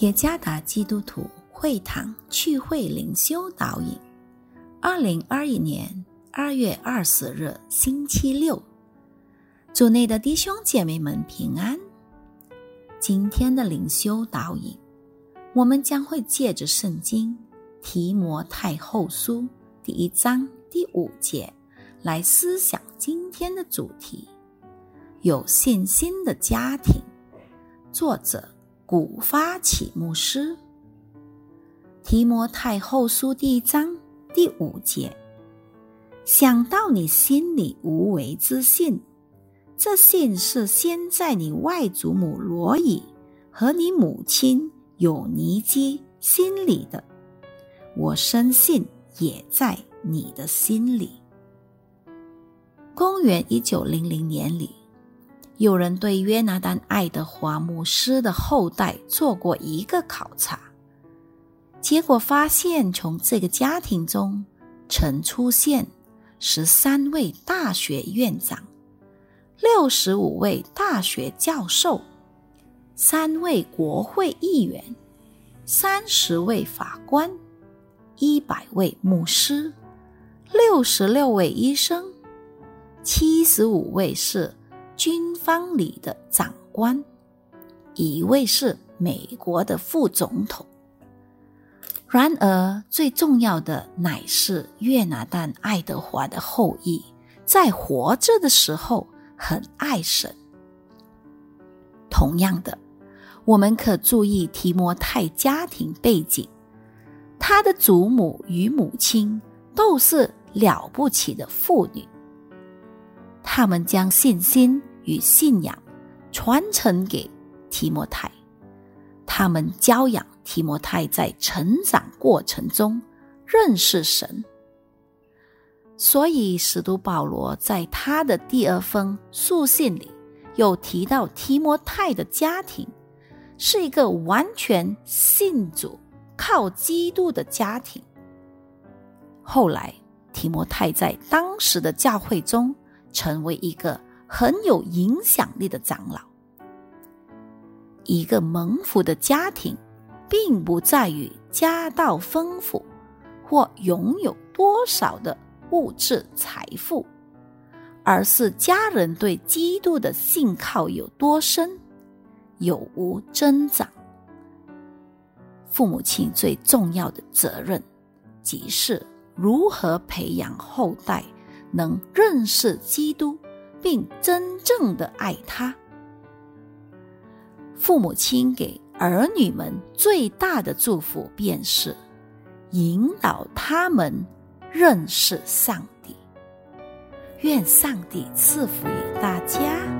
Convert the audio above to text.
耶加达基督徒会堂聚会灵修导引，二零二一年二月二十日星期六，主内的弟兄姐妹们平安。今天的灵修导引，我们将会借着圣经提摩太后书第一章第五节来思想今天的主题：有信心的家庭。作者。古发起牧师，提摩太后书第一章第五节：想到你心里无为之信，这信是先在你外祖母罗以和你母亲有尼基心里的，我深信也在你的心里。公元一九零零年里。有人对约拿丹·爱德华牧师的后代做过一个考察，结果发现，从这个家庭中曾出现十三位大学院长、六十五位大学教授、三位国会议员、三十位法官、一百位牧师、六十六位医生、七十五位是。军方里的长官，一位是美国的副总统。然而，最重要的乃是约拿丹·爱德华的后裔，在活着的时候很爱神。同样的，我们可注意提摩太家庭背景，他的祖母与母亲都是了不起的妇女，他们将信心。与信仰传承给提摩太，他们教养提摩太在成长过程中认识神。所以，使徒保罗在他的第二封书信里，又提到提摩太的家庭是一个完全信主、靠基督的家庭。后来，提摩太在当时的教会中成为一个。很有影响力的长老。一个蒙福的家庭，并不在于家道丰富或拥有多少的物质财富，而是家人对基督的信靠有多深，有无增长。父母亲最重要的责任，即是如何培养后代能认识基督。并真正的爱他。父母亲给儿女们最大的祝福，便是引导他们认识上帝。愿上帝赐福于大家。